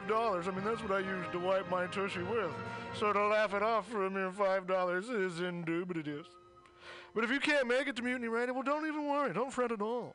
five dollars. I mean, that's what I used to wipe my tushy with. So to laugh it off for a mere five dollars is indubitious. But if you can't make it to Mutiny Radio, well, don't even worry. Don't fret at all.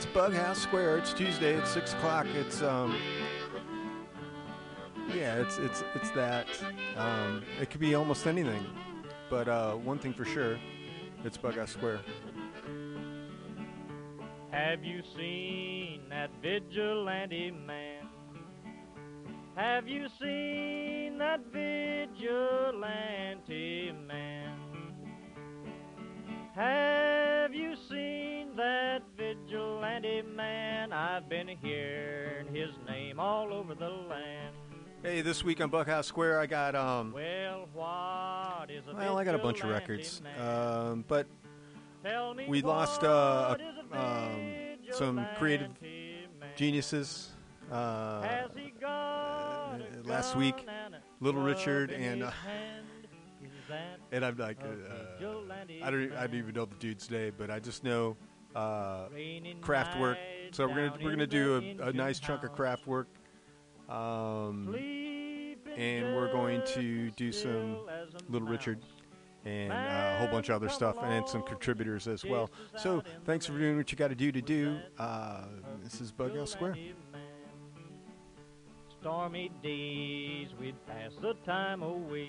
It's Bughouse Square. It's Tuesday. It's six o'clock. It's um, yeah, it's it's it's that. Um, it could be almost anything, but uh, one thing for sure, it's Bughouse Square. Have you seen that vigilante man? Have you seen that vigilante man? Have you seen that vigilante man? I've been hearing his name all over the land. Hey, this week on Bughouse Square, I got um, Well, what is a well, I got a bunch of records, um, but Tell me we lost uh, a um, some creative geniuses. Uh, Has he got a last week, gun and a Little Richard and and I'm like, uh, I don't I don't even know the dude's name, but I just know uh, Kraftwerk. night So we're gonna we're gonna do a, a nice chunk of Kraftwerk, um, and we're going to do some still as a Little Richard and uh, a whole bunch of other stuff, and some contributors as well. So thanks for doing what you got to do to do. Uh, this is Bughouse Square. Stormy days, we'd pass the time away.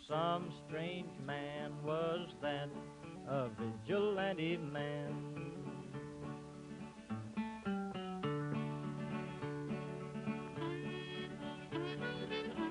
Some strange man was that, a vigilante man. Oh,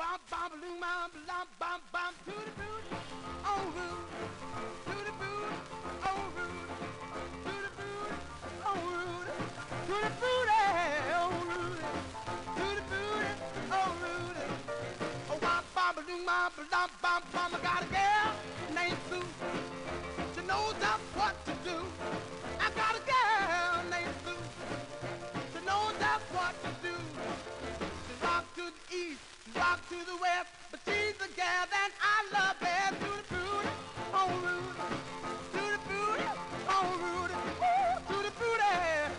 Wop bom balloon bom bom bom bom to on route to the on route to the on route to the on route to the boot oh bom bom I got a girl named Sue she knows just what to do I got a girl rock to the west, but she's the gal that I love best. To the booty, oh, on route, to the booty, oh, on route, woo, to the booty,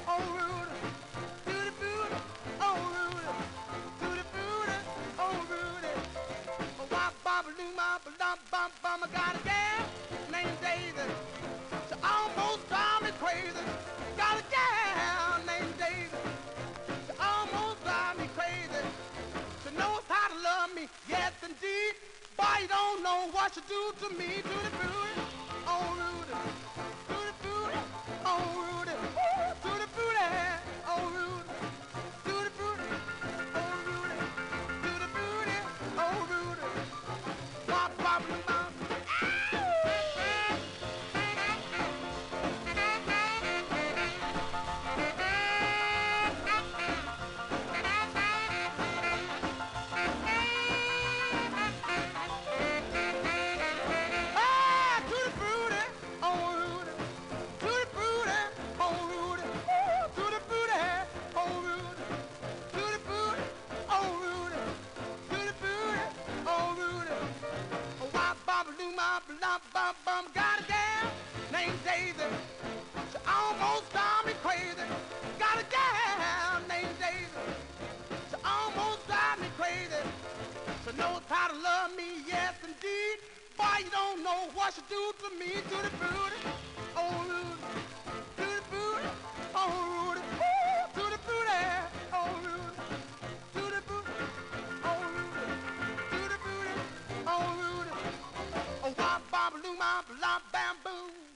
oh, on route, to the booty, on route, to the booty, on route. bum, bum, bum. I got a gal named Daisy. She almost drive me crazy. Indeed. Boy, you don't know what she do to me, the booty, oh Rudy, the booty, oh Rudy, bop, bop, bop. Got a gal named Daisy. She almost drive me crazy. Got a gal named Daisy. She almost drive me crazy. She knows how to love me, yes indeed. Boy, you don't know what she do to me, to the booty, oh Rudy, to the booty, oh Rudy, wop, bop, loo, bop,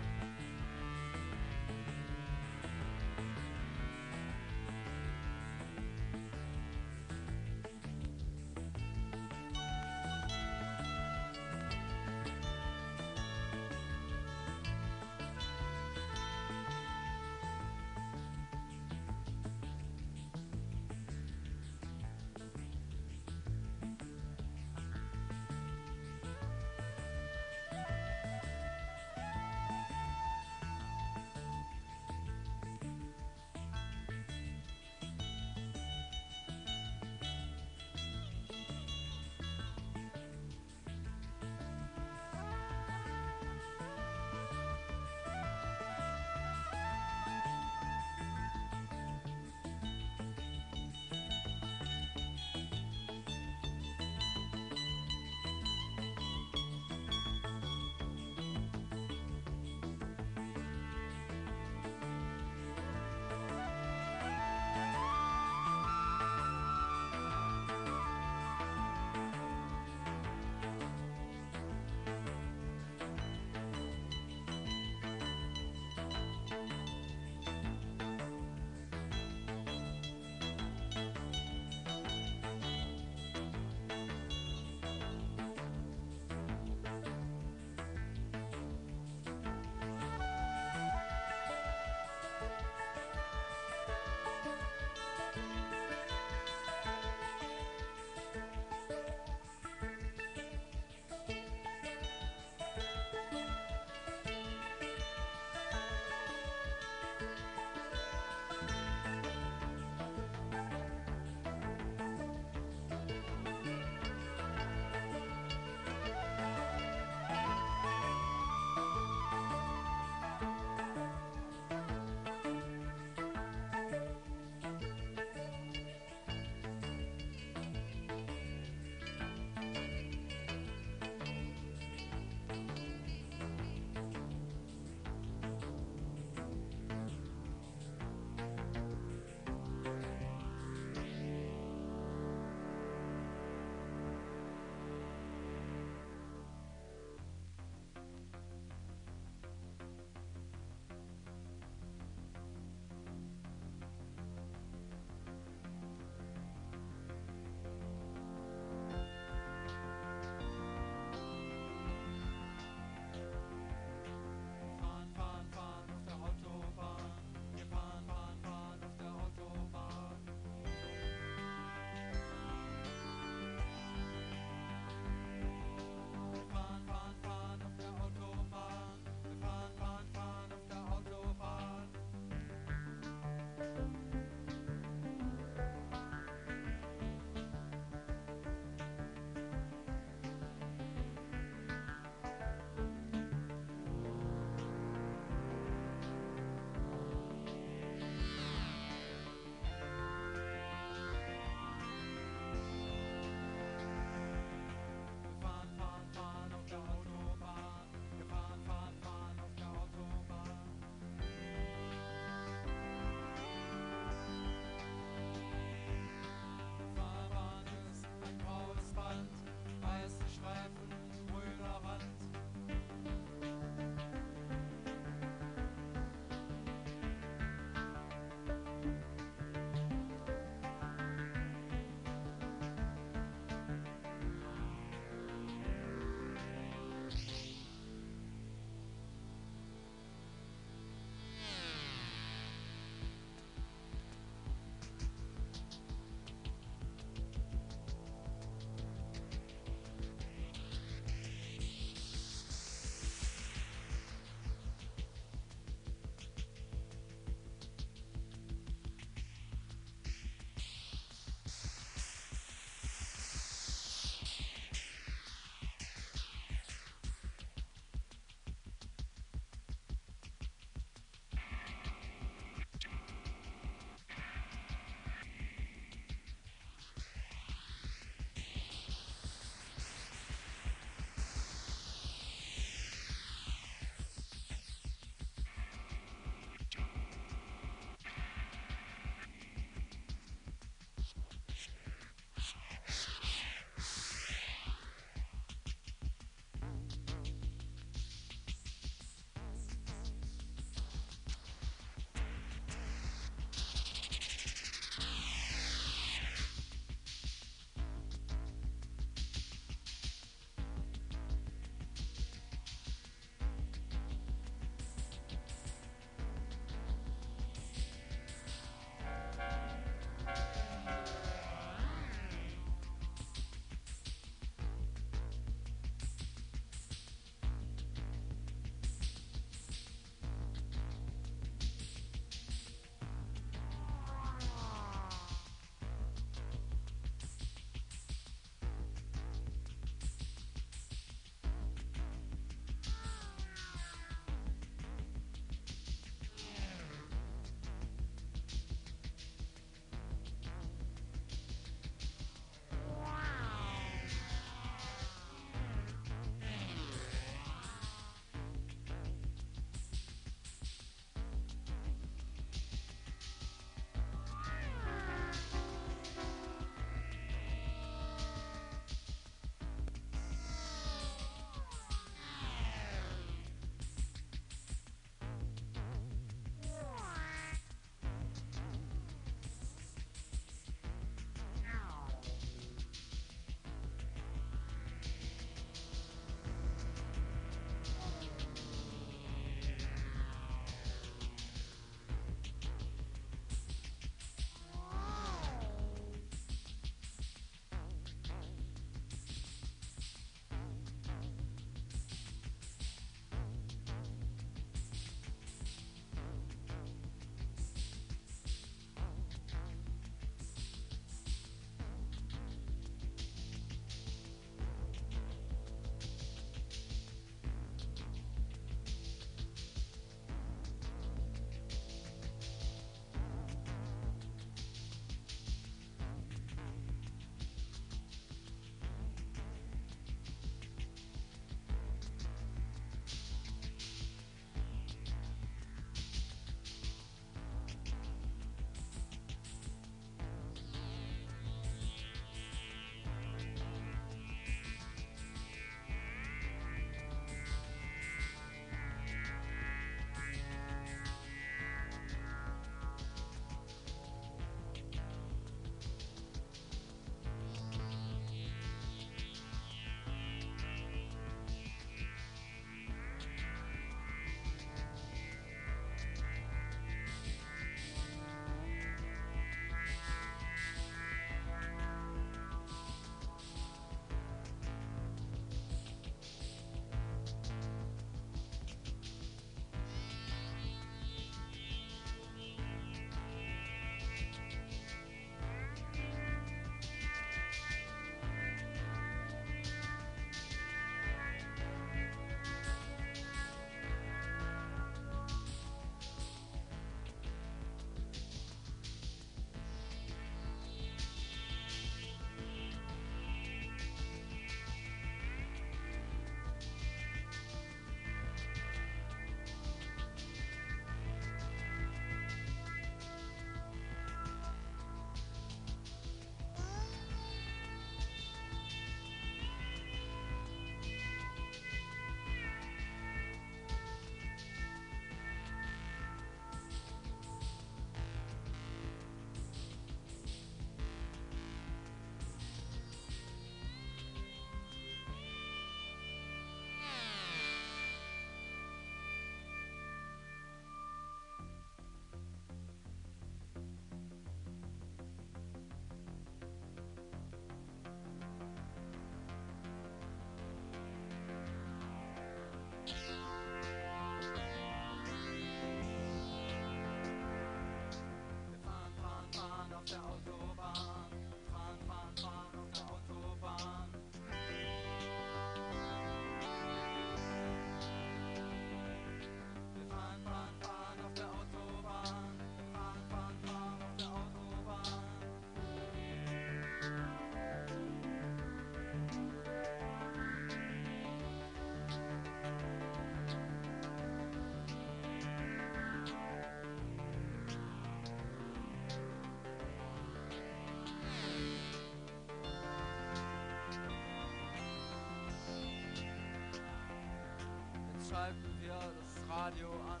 schalten wir das Radio an.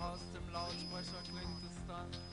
Aus dem Lautsprecher klingt es dann.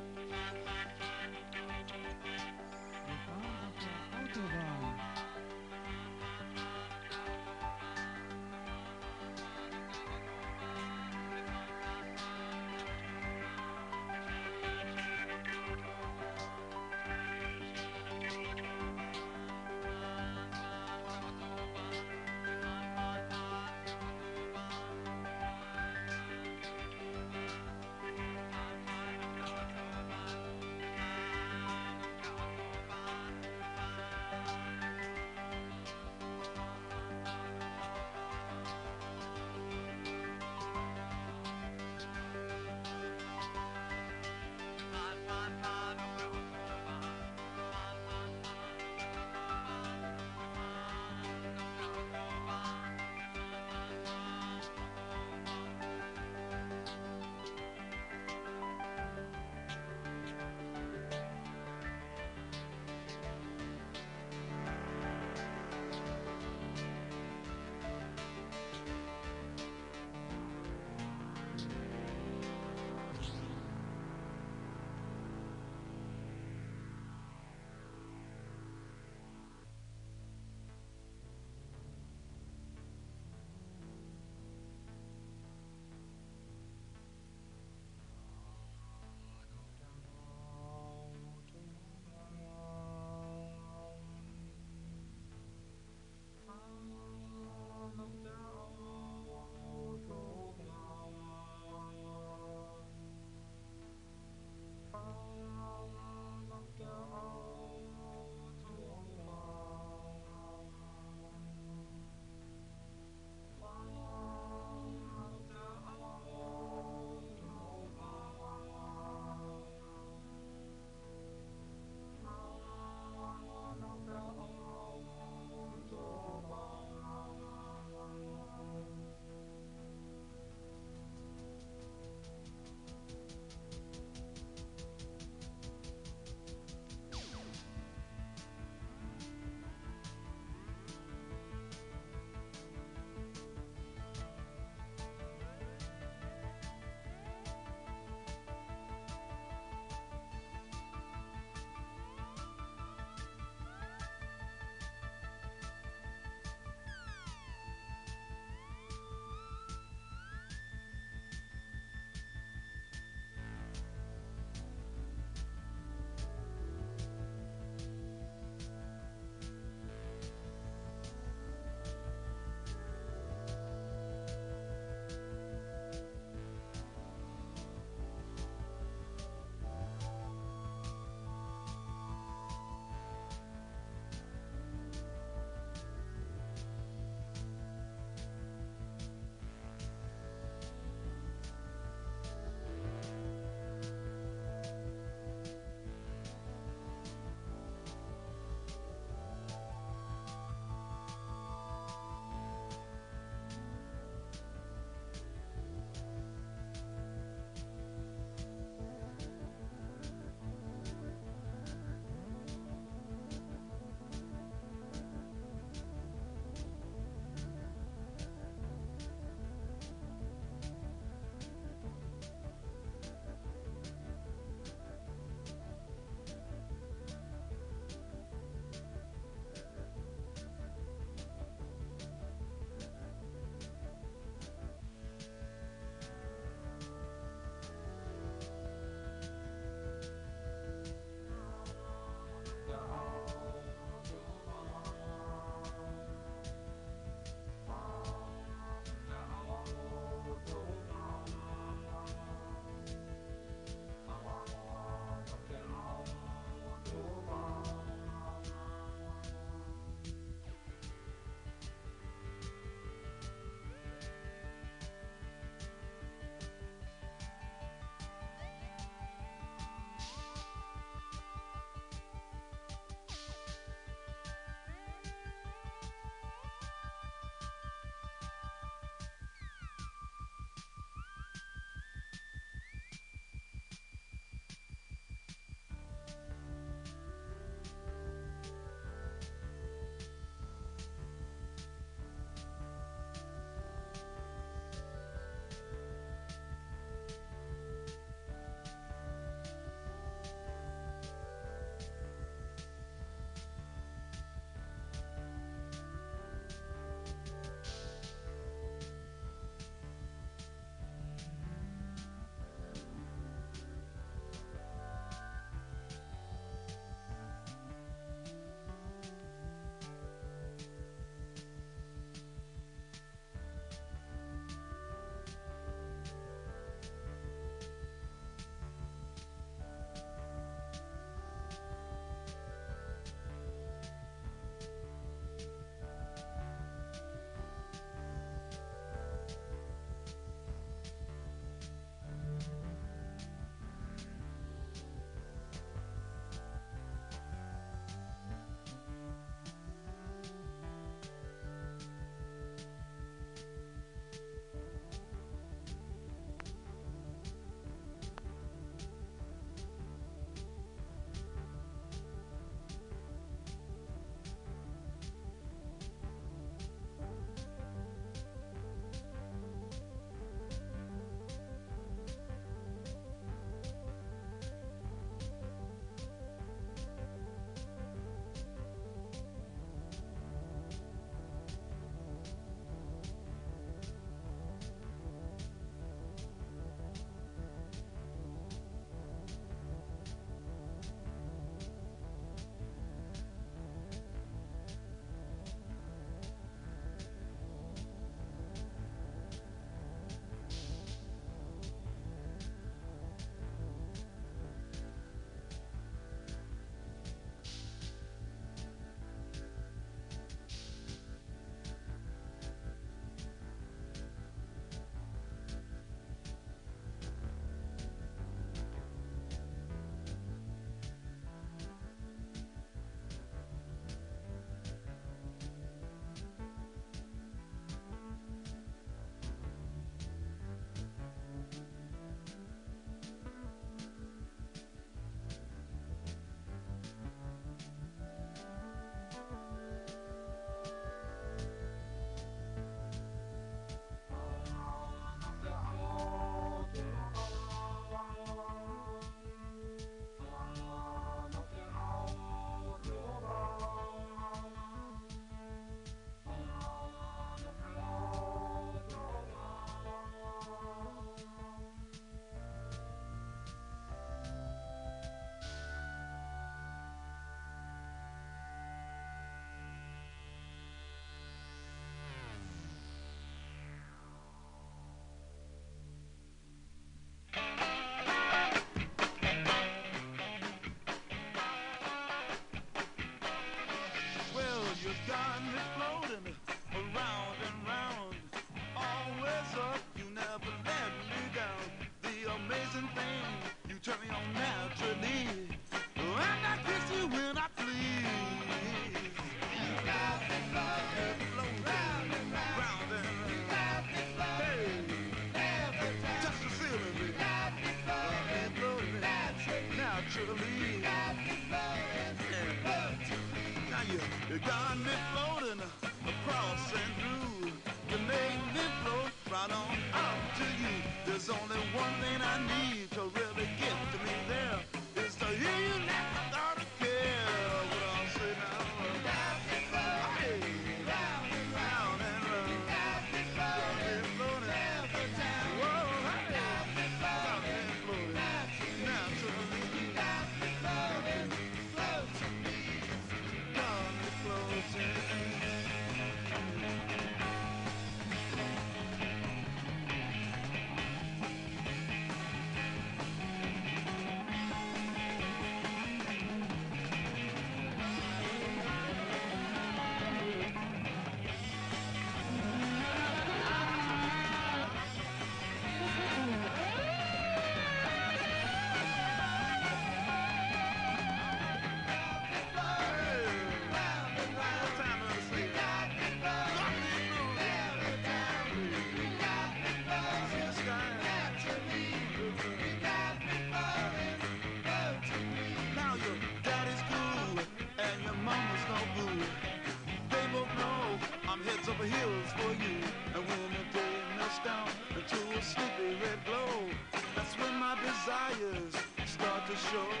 Start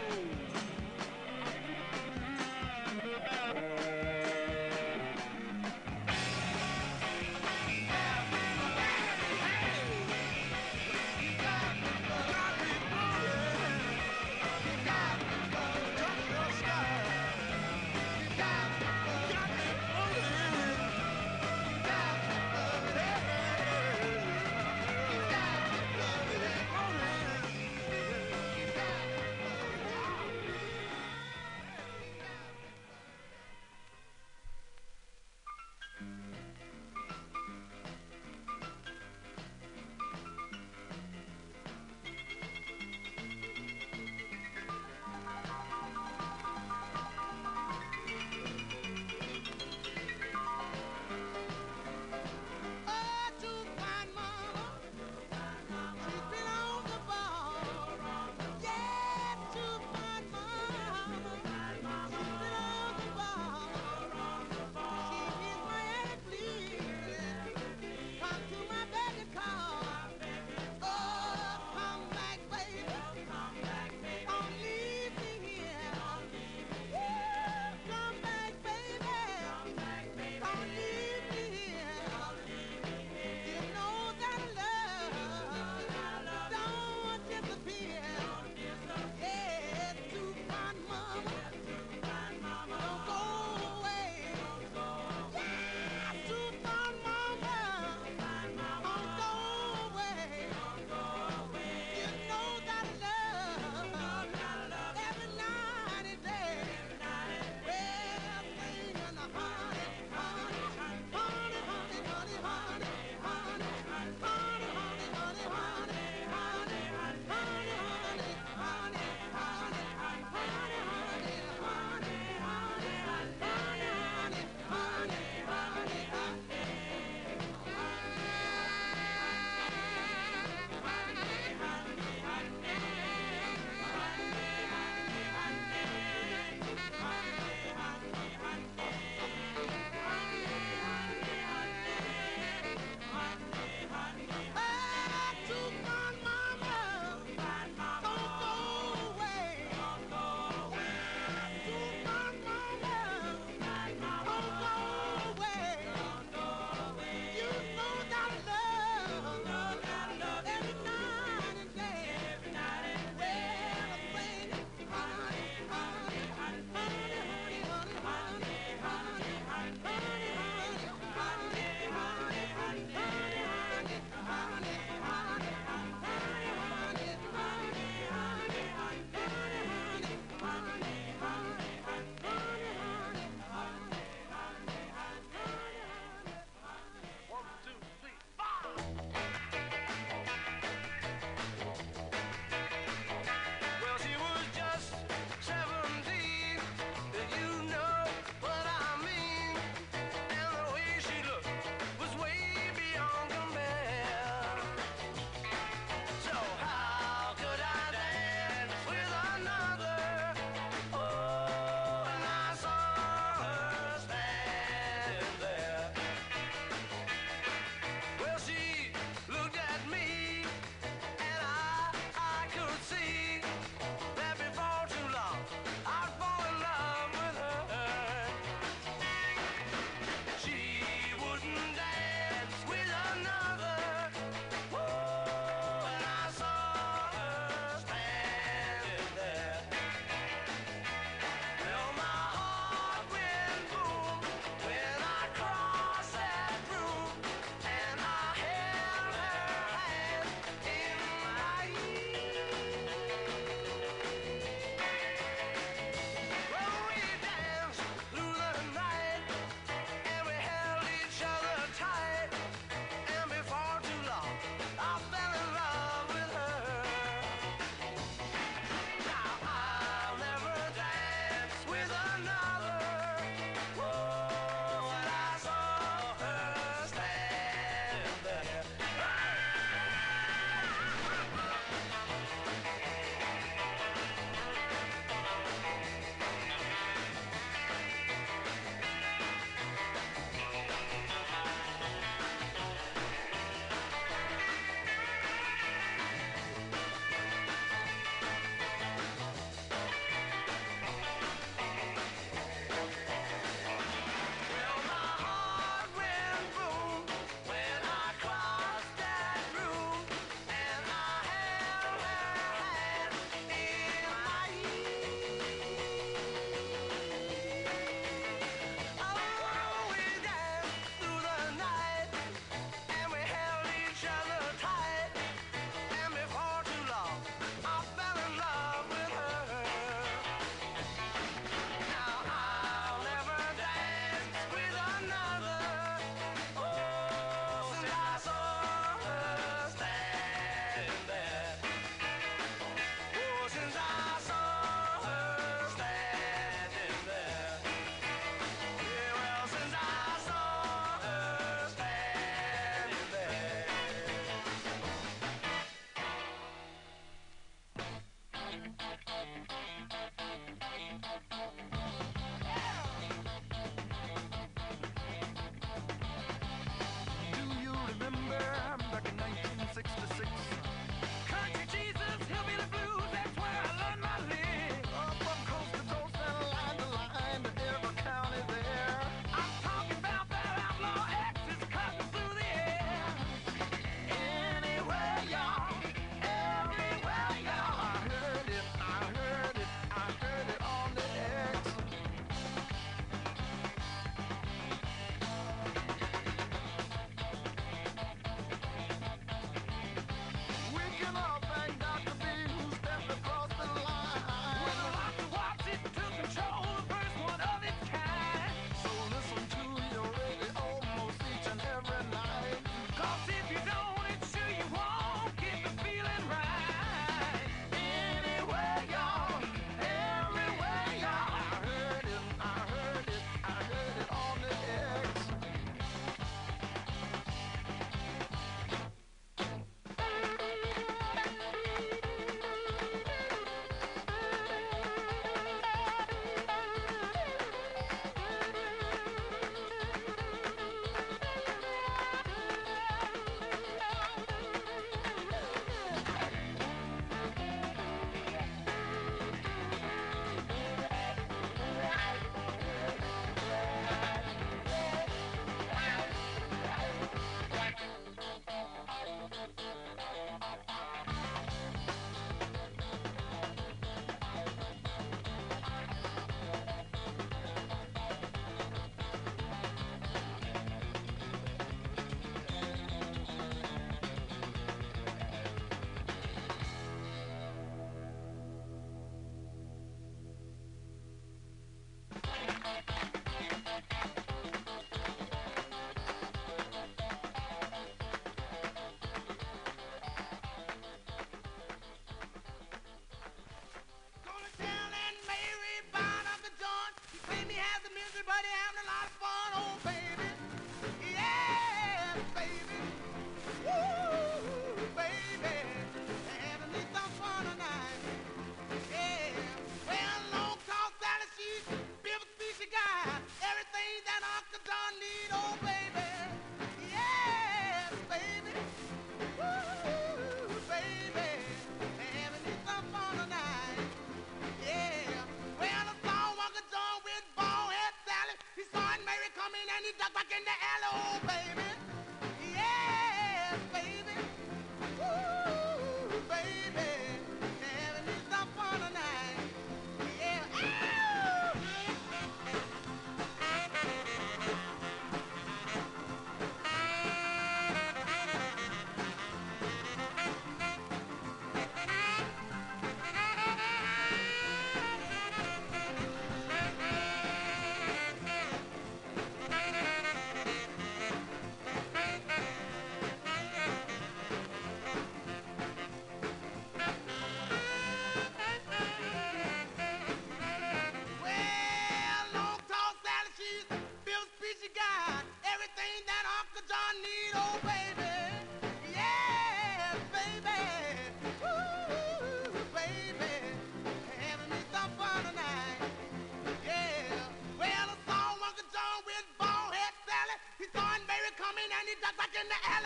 it, that's like in the alley.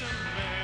Me. Yet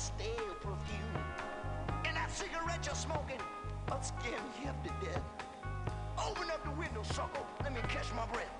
stale perfume. And that cigarette you're smoking, I'll scare me up to death. Open up the window, sucker. Let me catch my breath.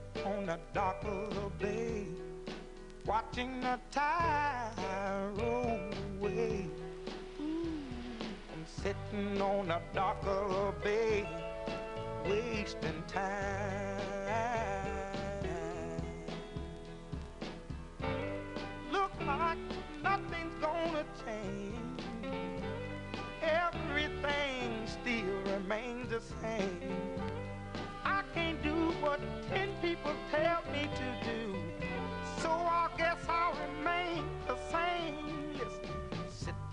on the dock of the bay, watching the tide roll away. I'm sitting on the dock of the bay, wasting time.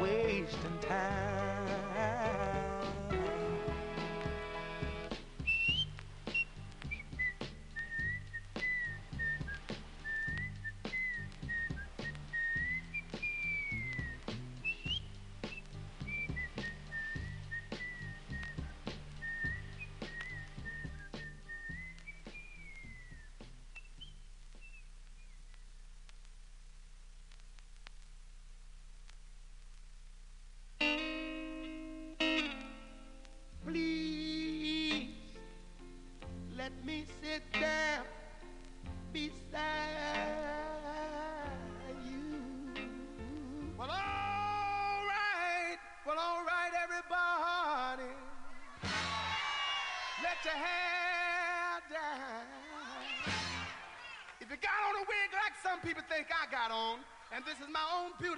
wasting time. this is my own beauty.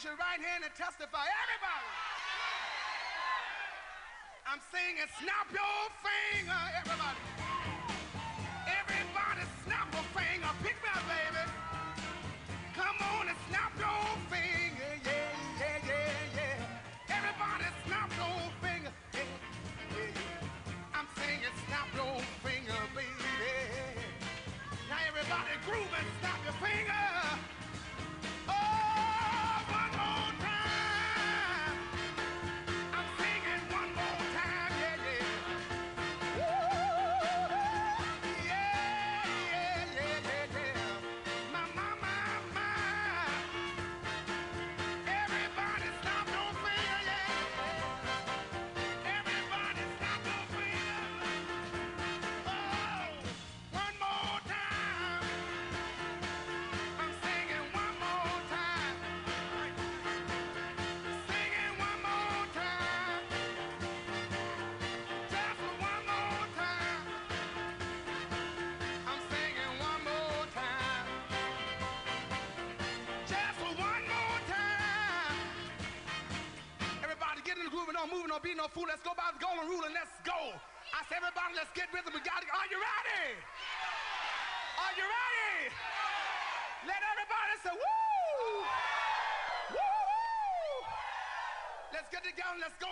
raise your right hand and testify. Everybody. I'm singing, snap your finger, everybody. Everybody, snap a finger. Pick me up, baby. Come on and snap your finger. Yeah, yeah, yeah, yeah. Everybody, snap your finger. Yeah, yeah. yeah. I'm singing, snap your finger, baby. Now, everybody, groove and snap your finger. Don't be no fool. Let's go by the golden rule and let's go. I said, everybody, let's get rhythm. We got it. Are you ready? Are you ready? Let everybody say, woo! Woo! Let's get it down. Let's go.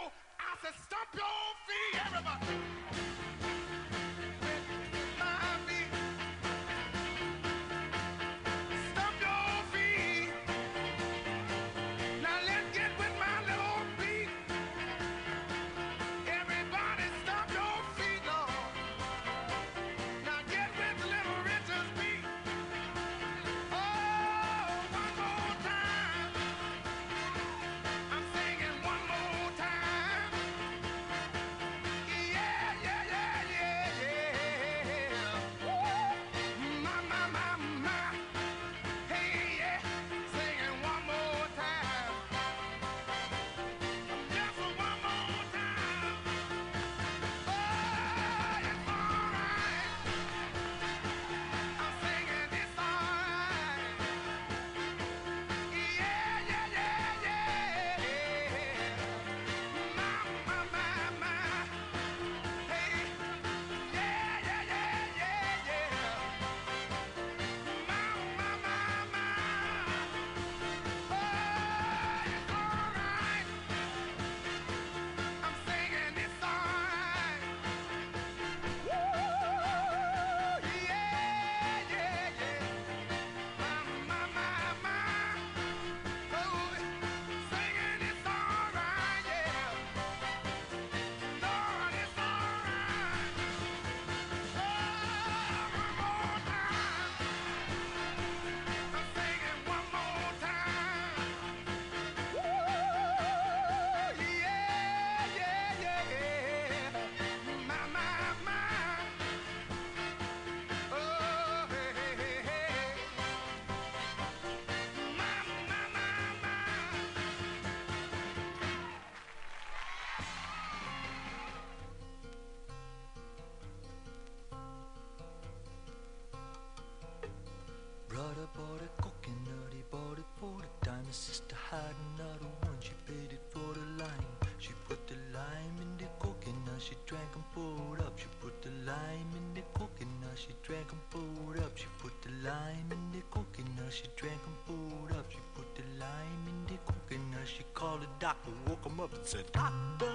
Drank and poured up. She put the lime in the coconut, she drank and poured up. She put the lime in the coconut, she called the doctor, woke him up and said, Doctor,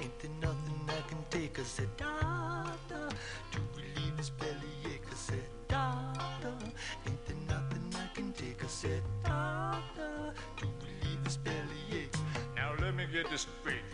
ain't there nothing I can take? I said, Doctor, to relieve his bellyache. I said, Doctor, ain't there nothing I can take? I said, Doctor, to relieve his bellyache. Now let me get this straight.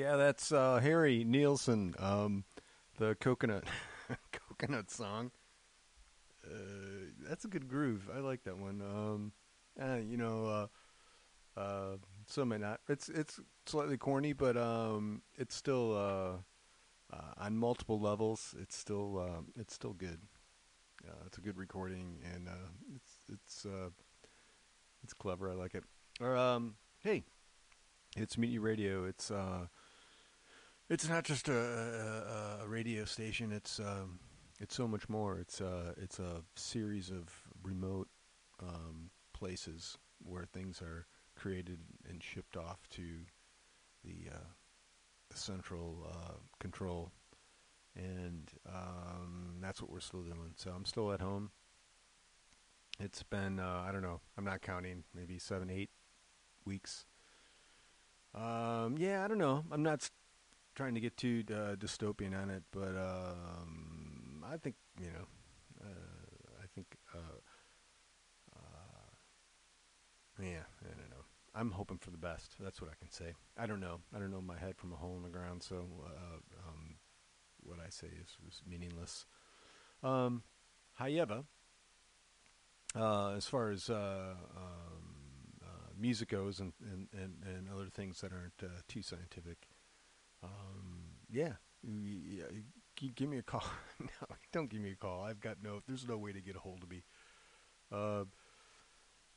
Yeah, that's uh, Harry Nilsson, um, the coconut coconut song. Uh, that's a good groove. I like that one. Um, you know, uh, uh, some may not. It's it's slightly corny, but um, it's still uh, on multiple levels. It's still um, it's still good. It's a good recording, and it's it's it's clever. I like it. Or um, hey, it's Mutiny Radio. It's uh, it's not just a, a, a radio station. It's um, it's so much more. It's uh, it's a series of remote um, places where things are created and shipped off to the, uh, central uh, control, and um, that's what we're still doing. So I'm still at home. It's been uh, I don't know. I'm not counting. Maybe seven, eight weeks. Um, yeah, I don't know. I'm not trying to get too uh, dystopian on it, but um, I think you know. Uh, I think. Uh, uh, yeah, I don't know. I'm hoping for the best. That's what I can say. I don't know. I don't know my head from a hole in the ground, so uh, um, what I say is, is meaningless. Um, however, as far as um, music goes and, and, and, and other things that aren't too scientific, um, yeah, yeah, give me a call. no, don't give me a call. I've got no. There's no way to get a hold of me. Uh,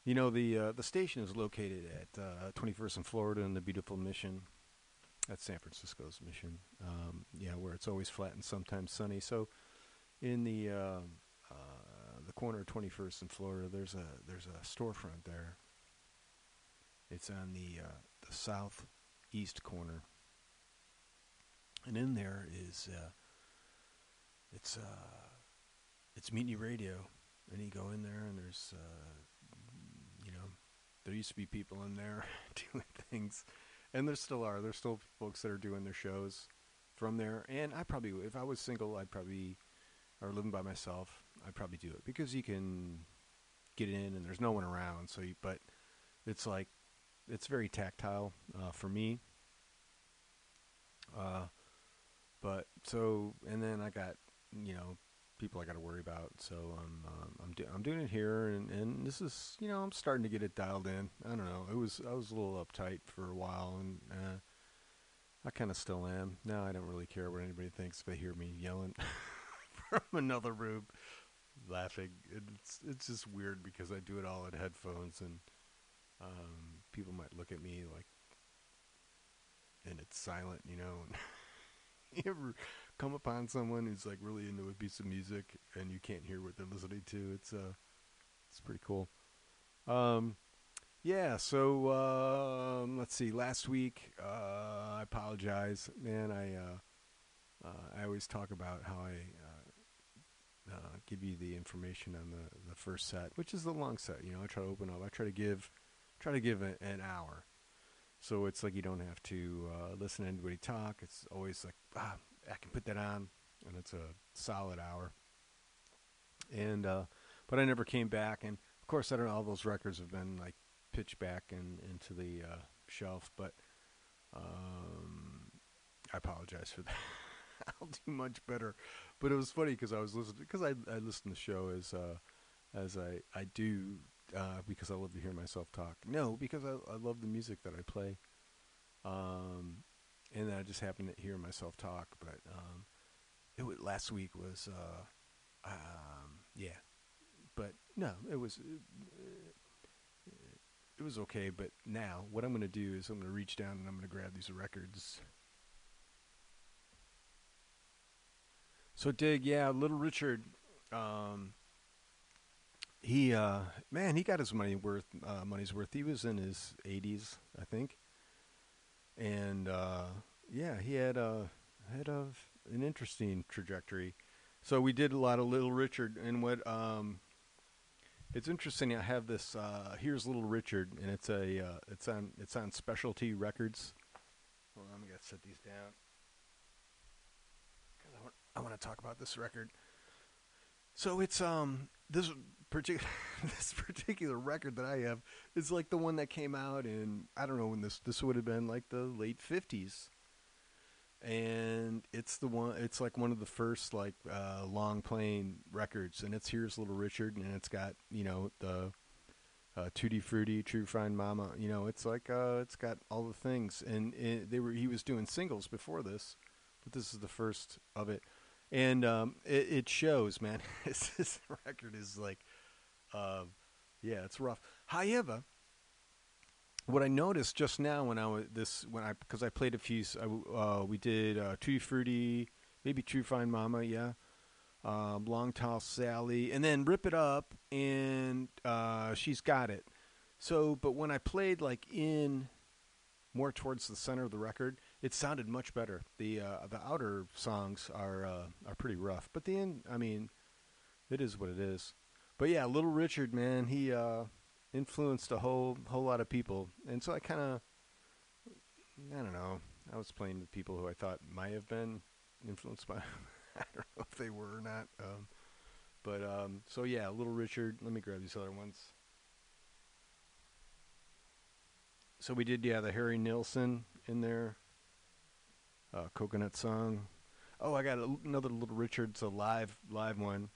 you know the uh, the station is located at uh, 21st and Florida in the beautiful Mission. That's San Francisco's Mission. Um, yeah, where it's always flat and sometimes sunny. So, in the uh, uh, the corner of 21st and Florida, there's a there's a storefront there. It's on the uh, the southeast corner, and in there is uh, it's uh, it's Mutiny Radio, and you go in there and there's uh, you know there used to be people in there doing things, and there still are. There's still folks that are doing their shows from there, and I probably if I was single, I'd probably or living by myself, I'd probably do it because you can get in and there's no one around. So, you, but it's like it's very tactile uh, for me. Uh, but so and then I got you know people I got to worry about. So I'm um, I'm do- I'm doing it here, and and this is you know I'm starting to get it dialed in. I don't know. It was I was a little uptight for a while, and uh, I kind of still am. Now I don't really care what anybody thinks if they hear me yelling from another room, laughing. It's it's just weird because I do it all in headphones, and um, people might look at me like, and it's silent, you know. you ever come upon someone who's like really into a piece of music and you can't hear what they're listening to? It's uh, it's pretty cool. Um, yeah. So um, let's see. Last week, uh, I apologize, man. I uh, uh, I always talk about how I. Uh, uh, give you the information on the, the first set, which is the long set. You know, I try to open up. I try to give, try to give a, an hour, so it's like you don't have to uh, listen to anybody talk. It's always like ah, I can put that on, and it's a solid hour. And uh, but I never came back, and of course, I don't know. All those records have been like pitched back and into the uh, shelf, but um, I apologize for that. I'll do much better. But it was funny because I was listening because I I listen to the show as uh, as I I do uh, because I love to hear myself talk. No, because I I love the music that I play. Um, and I just happened to hear myself talk. But um, it was, last week was uh, um, yeah, but no, it was. It was okay, but now what I'm going to do is I'm going to reach down and I'm going to grab these records. So dig, yeah, Little Richard. Um, he uh, man, he got his money worth. Uh, money's worth. He was in his 80s, I think, and uh, yeah, he had a had an interesting trajectory. So we did a lot of Little Richard, and what um, it's interesting. I have this. Uh, Here's Little Richard, and it's a uh, it's on it's on Specialty Records. Hold on, I'm gonna set these down. 'Cause I want, I want to talk about this record. So it's um this particular this particular record that I have is like the one that came out in I don't know when this this would have been like the late fifties, and it's the one it's like one of the first like uh, long playing records, and it's here's Little Richard, and it's got you know the uh, Tutti Frutti, True Fine Mama, you know it's like uh, it's got all the things, and it, they were he was doing singles before this, but this is the first of it and um, it, it shows, man. this, record is like, uh, yeah, it's rough. However, what I noticed just now when I was this when I because I played a few, uh, we did uh, Tutti Frutti, maybe True Fine Mama, yeah, um, Long Tall Sally, and then Rip It Up, and uh, She's Got It. So, but when I played like in more towards the center of the record, it sounded much better. The uh, the outer songs are uh, are pretty rough, but the end, I mean, it is what it is. But yeah, Little Richard, man, he uh, influenced a whole whole lot of people, and so I kind of, I don't know, I was playing with people who I thought might have been influenced by. I don't know if they were or not. Um, but um, so yeah, Little Richard. Let me grab these other ones. So we did, yeah, the Harry Nilsson in there. Uh, coconut song. Oh, I got a, another Little Richard's a live live one.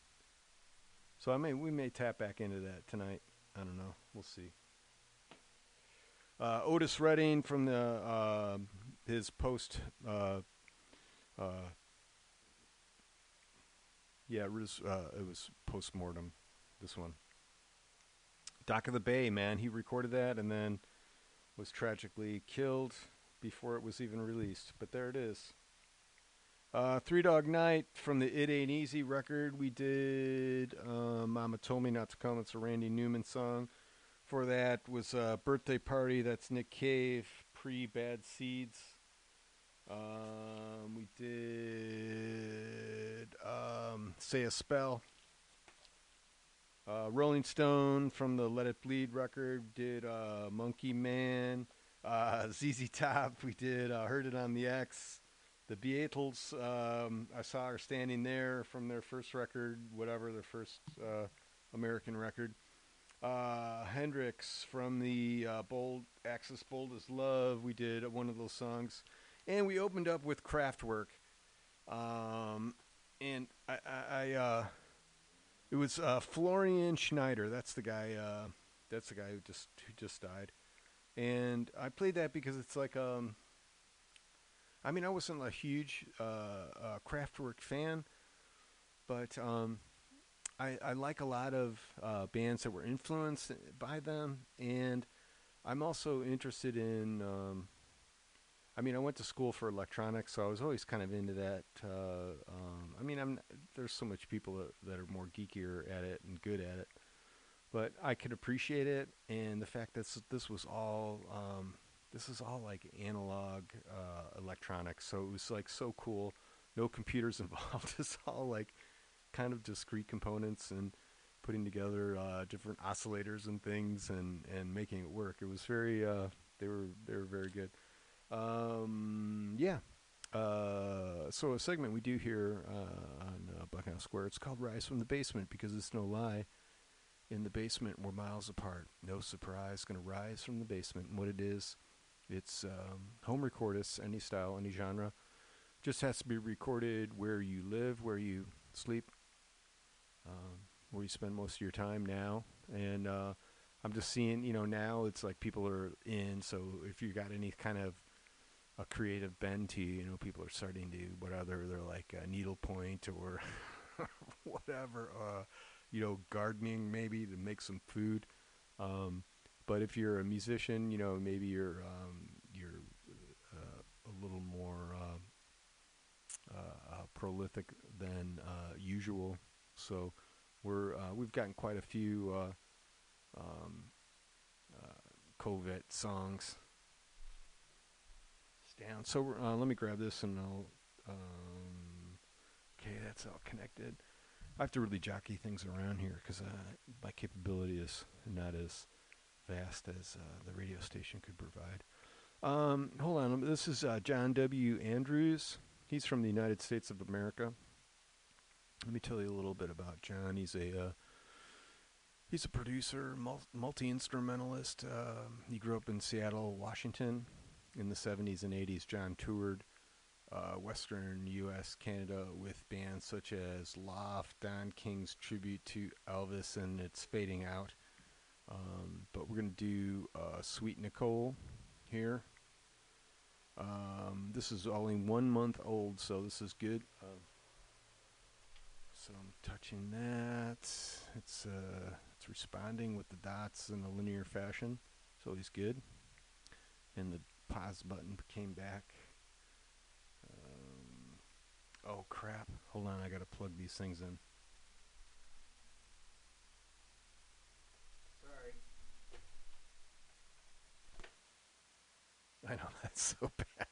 So I may we may tap back into that tonight. I don't know. We'll see. Uh, Otis Redding from the uh, his post. Uh, uh, yeah, it was uh, it was post mortem. This one. Dock of the Bay, man. He recorded that and then was tragically killed before it was even released. But there it is. Uh, Three Dog Night from the It Ain't Easy record. We did uh, Mama Told Me Not to Come. It's a Randy Newman song. For that was uh, Birthday Party. That's Nick Cave, pre Bad Seeds. Um, we did um, Say a Spell. Uh, Rolling Stone from the Let It Bleed record did uh, Monkey Man. Uh, ZZ Top, we did uh, Heard It on the X. The Beatles, um, I saw her standing there from their first record, whatever, their first uh, American record. Uh, Hendrix from the uh, Bold Axis Bold as Love, we did one of those songs. And we opened up with Kraftwerk. Um, and I, I, I uh, it was uh, Florian Schneider. That's the guy. Uh, that's the guy who just who just died. And I played that because it's like um. I mean, I wasn't a huge uh, uh, Kraftwerk fan, but um, I, I like a lot of uh, bands that were influenced by them, and I'm also interested in. Um, I mean, I went to school for electronics, so I was always kind of into that. Uh, um, I mean, I'm there's so much people that, that are more geekier at it and good at it, but I could appreciate it, and the fact that this, was all um, this is all like analog uh, electronics, so it was like so cool. No computers involved. It's all like kind of discrete components and putting together uh, different oscillators and things and, and making it work. It was very uh, they were they were very good. Um, yeah. Uh, so a segment we do here uh, on uh, Bughouse Square. It's called "Rise from the Basement" because it's no lie. In the basement, we're miles apart. No surprise, going to rise from the basement. And what it is, it's um, home recordists, any style, any genre. Just has to be recorded where you live, where you sleep, um, where you spend most of your time now. And uh, I'm just seeing, you know, now it's like people are in. So if you got any kind of a creative bend to you, you know, people are starting to whatever they're like uh, needlepoint or whatever, uh, you know, gardening maybe to make some food. Um, but if you're a musician, you know, maybe you're um, you're uh, a little more uh, uh, uh, prolific than uh, usual. So we're uh, we've gotten quite a few uh, um, uh, songs down. So let me grab this and I'll. Um, okay, that's all connected. I have to really jockey things around here because uh, my capability is not as vast as uh, the radio station could provide. Um, hold on, this is uh, John W. Andrews. He's from the United States of America. Let me tell you a little bit about John. He's a uh, he's a producer, multi instrumentalist. Uh, he grew up in Seattle, Washington, in the 70s and 80s. John toured uh, Western U.S., Canada with bands such as Loft, Don King's tribute to Elvis, and It's Fading Out. Um, but we're going to do uh, Sweet Nicole here. Um, this is only one month old, so this is good. Um, so I'm touching that. It's uh, it's responding with the dots in a linear fashion, so he's good. And the pause button came back. Oh crap! Hold on, I gotta plug these things in. Sorry. I know that's so bad.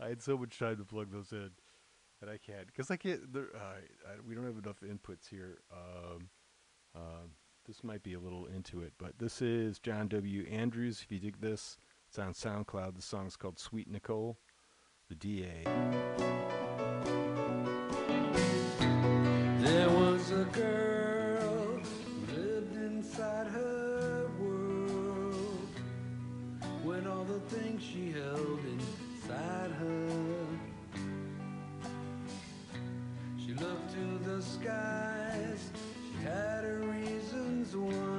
I had so much time to plug those in, and I can't because I can't. There, uh, I, we don't have enough inputs here. Um, um, this might be a little into it, but this is John W. Andrews. If you dig this, it's on SoundCloud. The song's called "Sweet Nicole," the DA. There was a girl who lived inside her world when all the things she held inside her. She looked to the skies, she had her reasons why.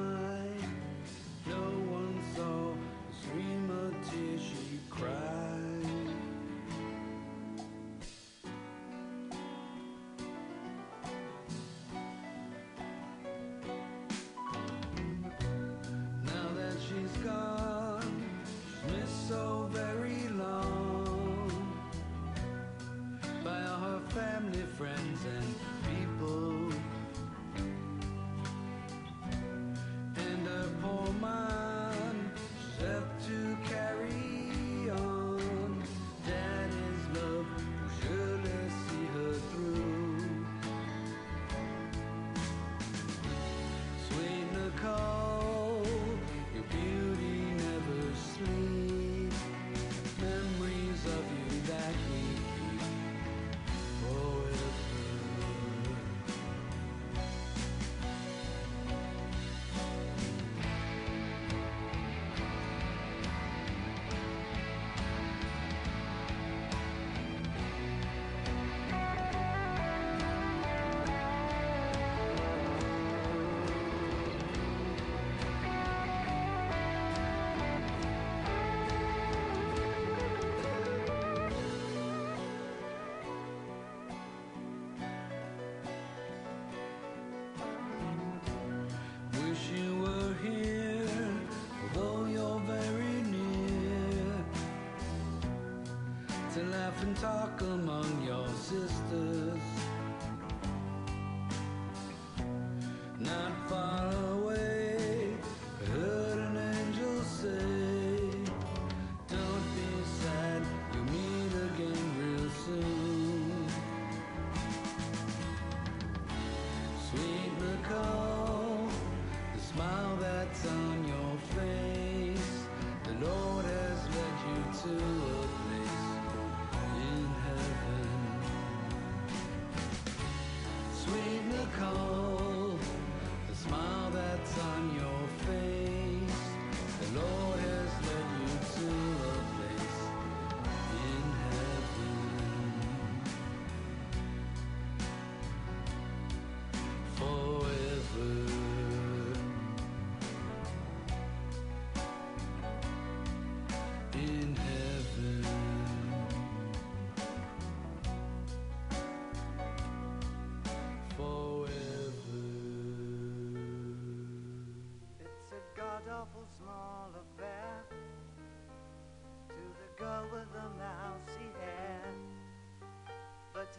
跟他个梦游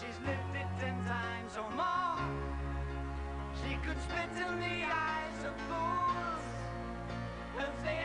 she's lived it ten times or more. She could spit in the eyes of fools as they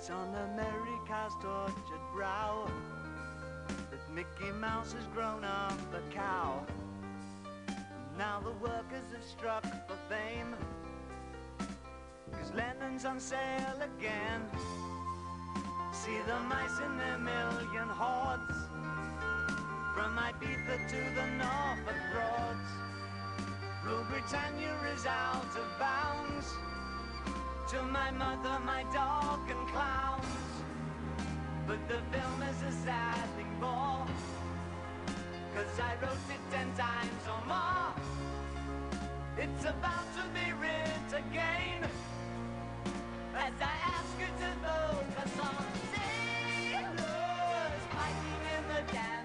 It's on America's tortured brow that Mickey Mouse has grown up a cow. And now the workers have struck for fame. Cause Lennon's on sale again. See the mice in their million hordes. From Ibiza to the Norfolk Broads. Rule Britannia is out of bounds. To my mother, my dog, and clowns. But the film is a sad thing for. Cause I wrote it ten times or more. It's about to be writ again. As I ask you to focus on sailors fighting in the dance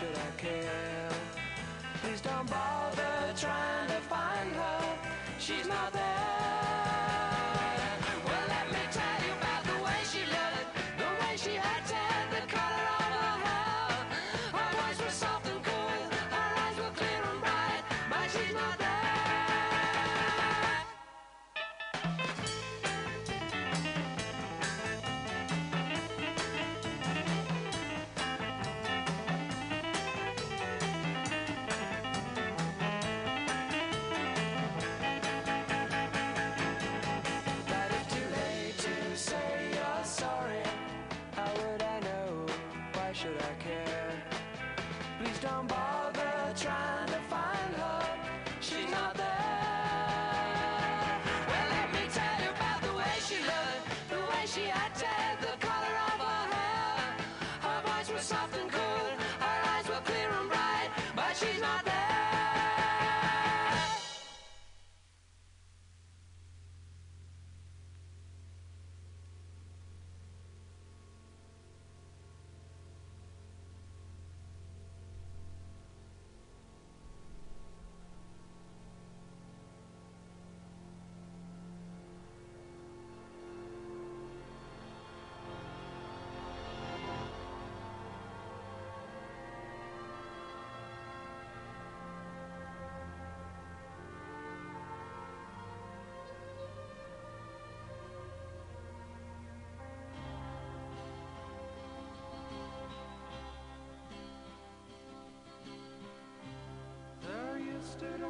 should I care? Please don't bother trying to find her. She's not there. Well, let me tell you about the way she looked, the way she had to. stood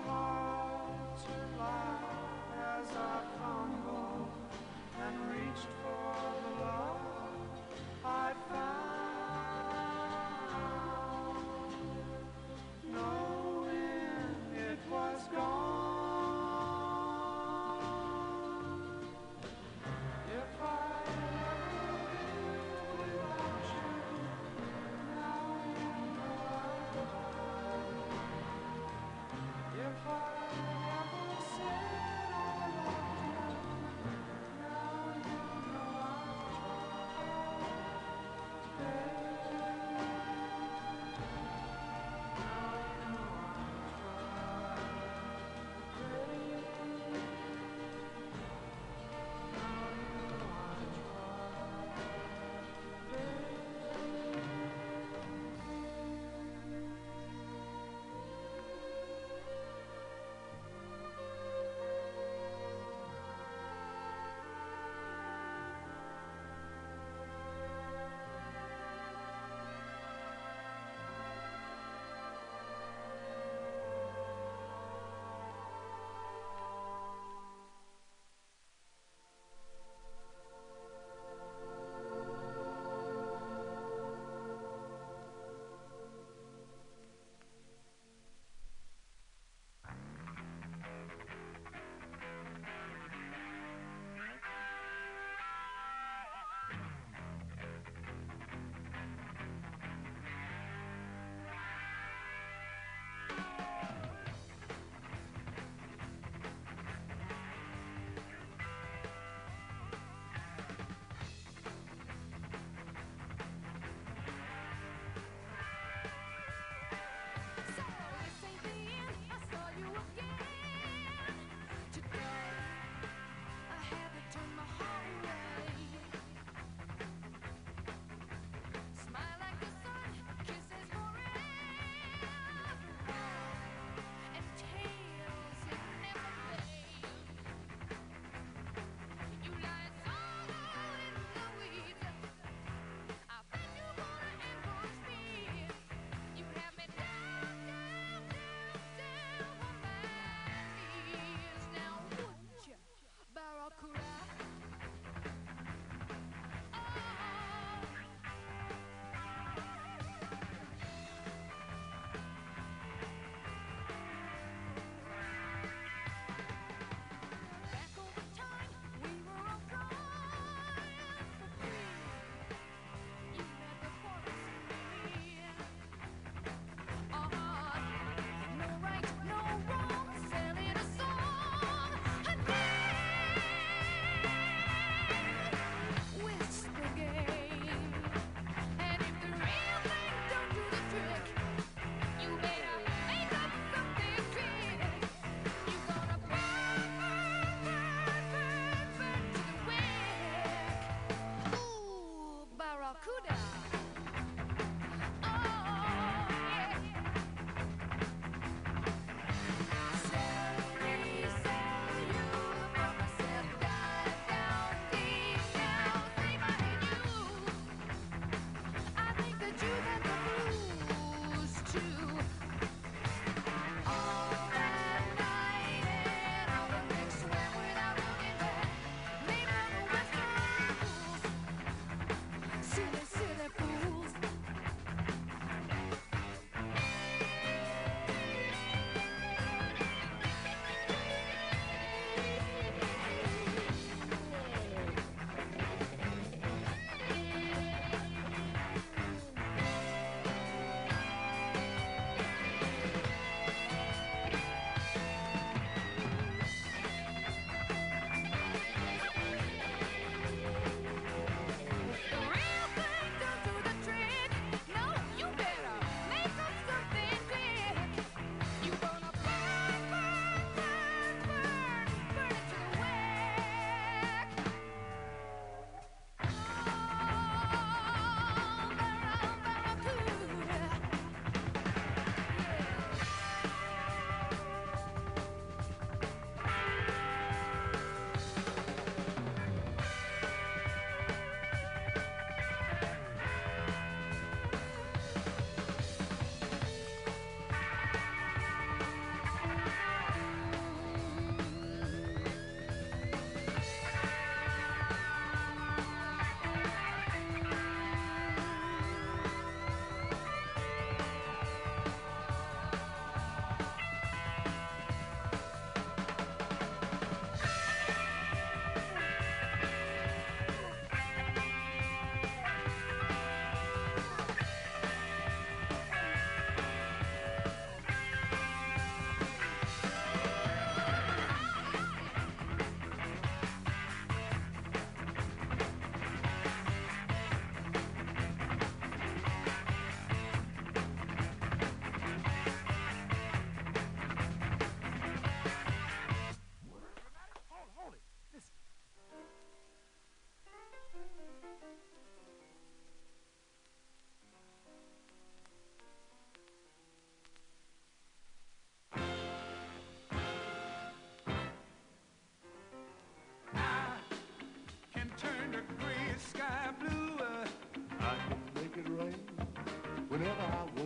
whenever I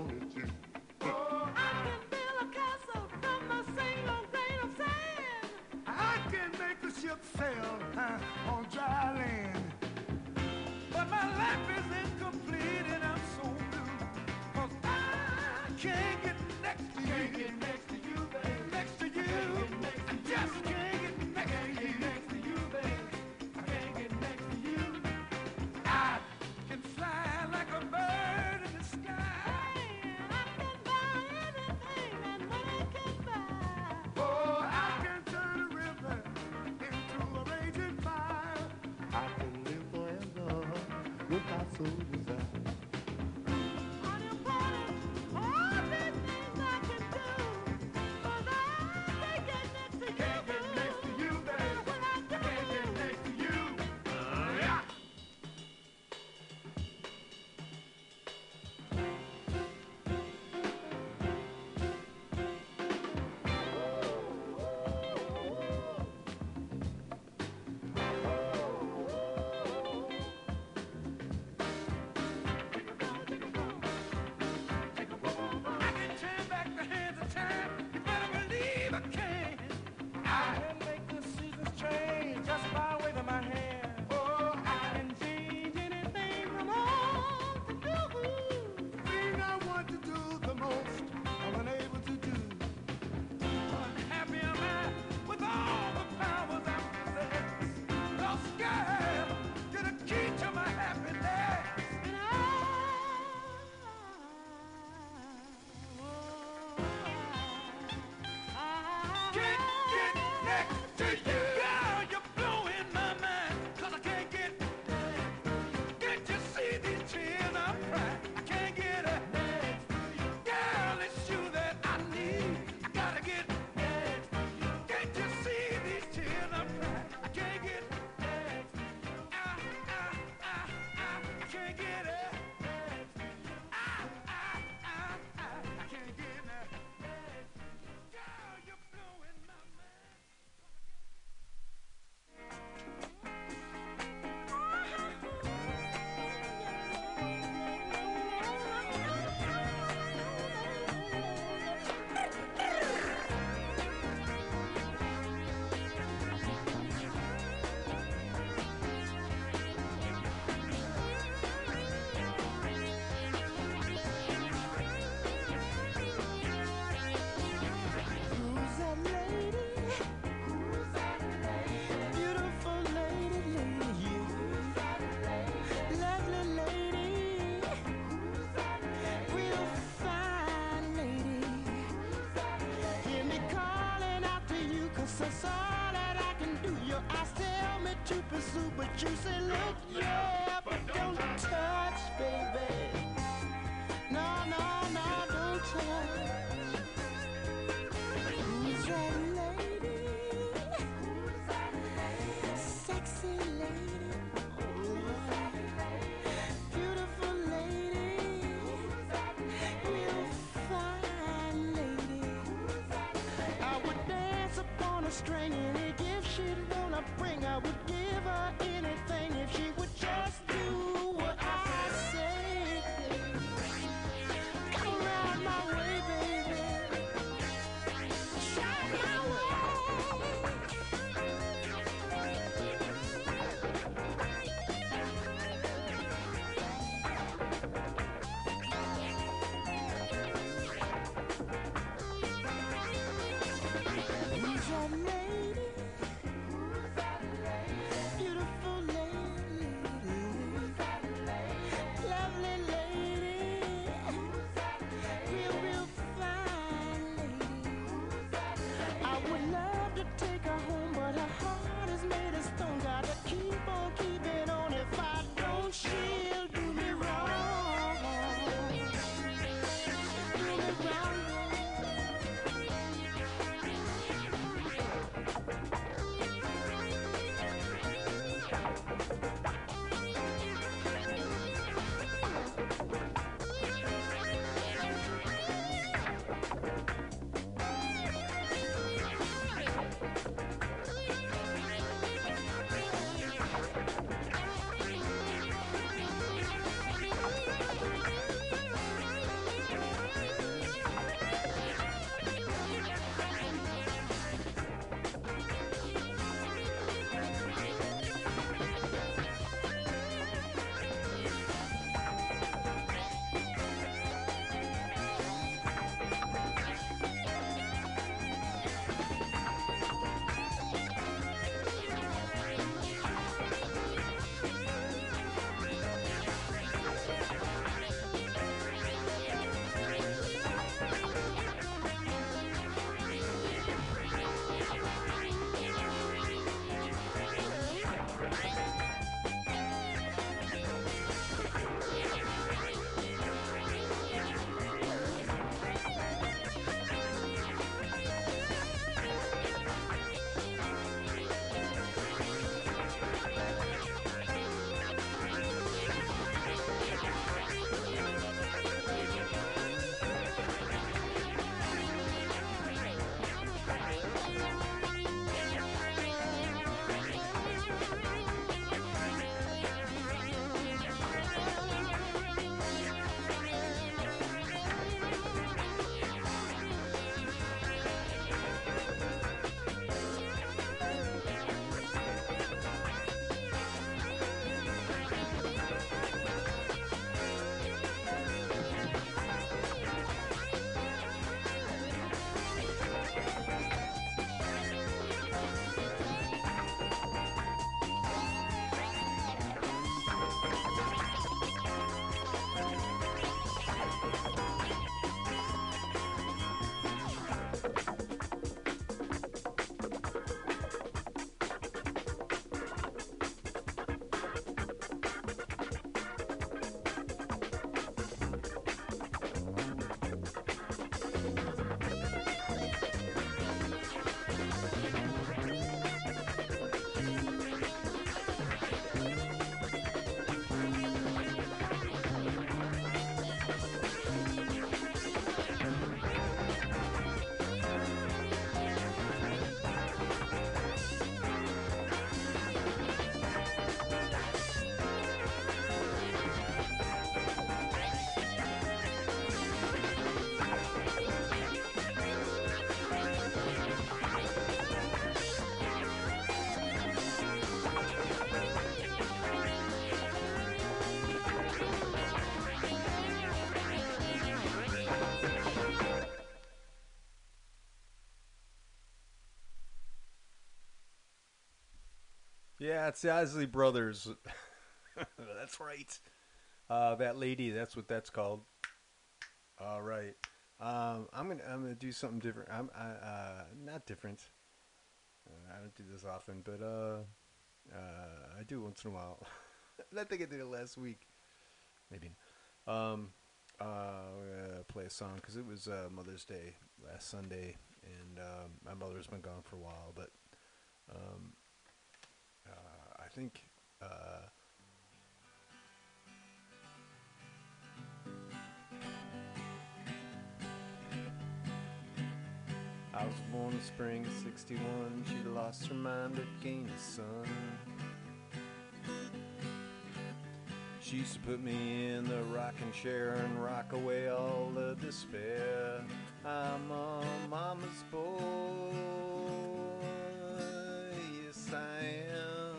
food is. super, super juicy. Look, yeah, but don't touch, baby. No, no, no, don't touch. Who's that lady? Sexy lady. Who's that lady? Beautiful lady. Who's that lady? Lady. Who's that lady? I would dance upon a string. Yeah, it's the Isley Brothers. that's right. Uh, that lady. That's what that's called. All right. Um, I'm gonna I'm gonna do something different. I'm I, uh, not different. Uh, I don't do this often, but uh, uh, I do once in a while. I think I did it last week. Maybe. Um, uh, play a song because it was uh, Mother's Day last Sunday, and um, my mother's been gone for a while, but gained a son. She used to put me in the rocking chair and rock away all the despair. I'm a mama's boy, yes I am,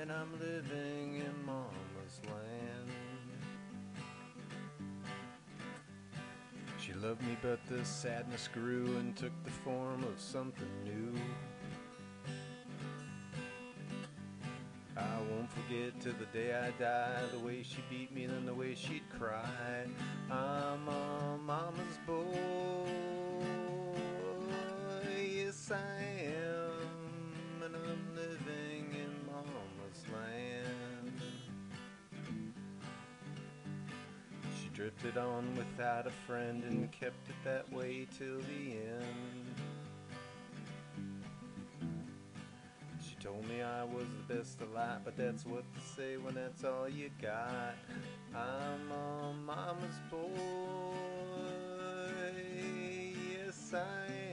and I'm living in mama's land. She loved me, but the sadness grew and took the form of something new. Won't forget to the day I die the way she beat me, and the way she'd cry. I'm a mama's boy, yes I am, and I'm living in mama's land. She drifted on without a friend and kept it that way till the end. Told me I was the best of alive, but that's what they say when that's all you got. I'm a mama's boy, yes I am,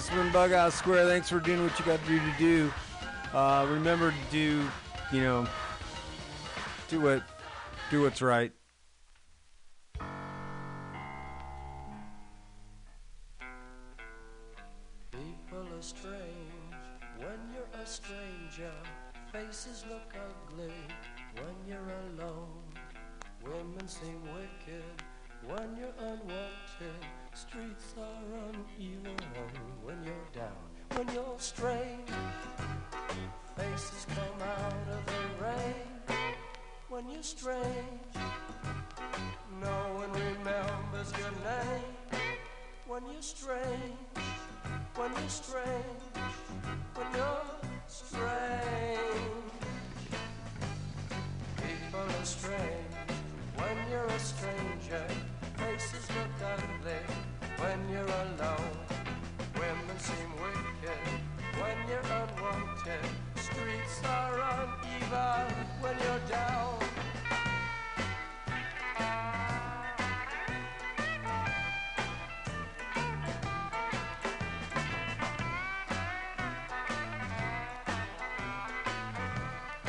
it's been Bughouse Square. Thanks for doing what you got to do to do. Uh, remember to do, you know, do what, do what's right.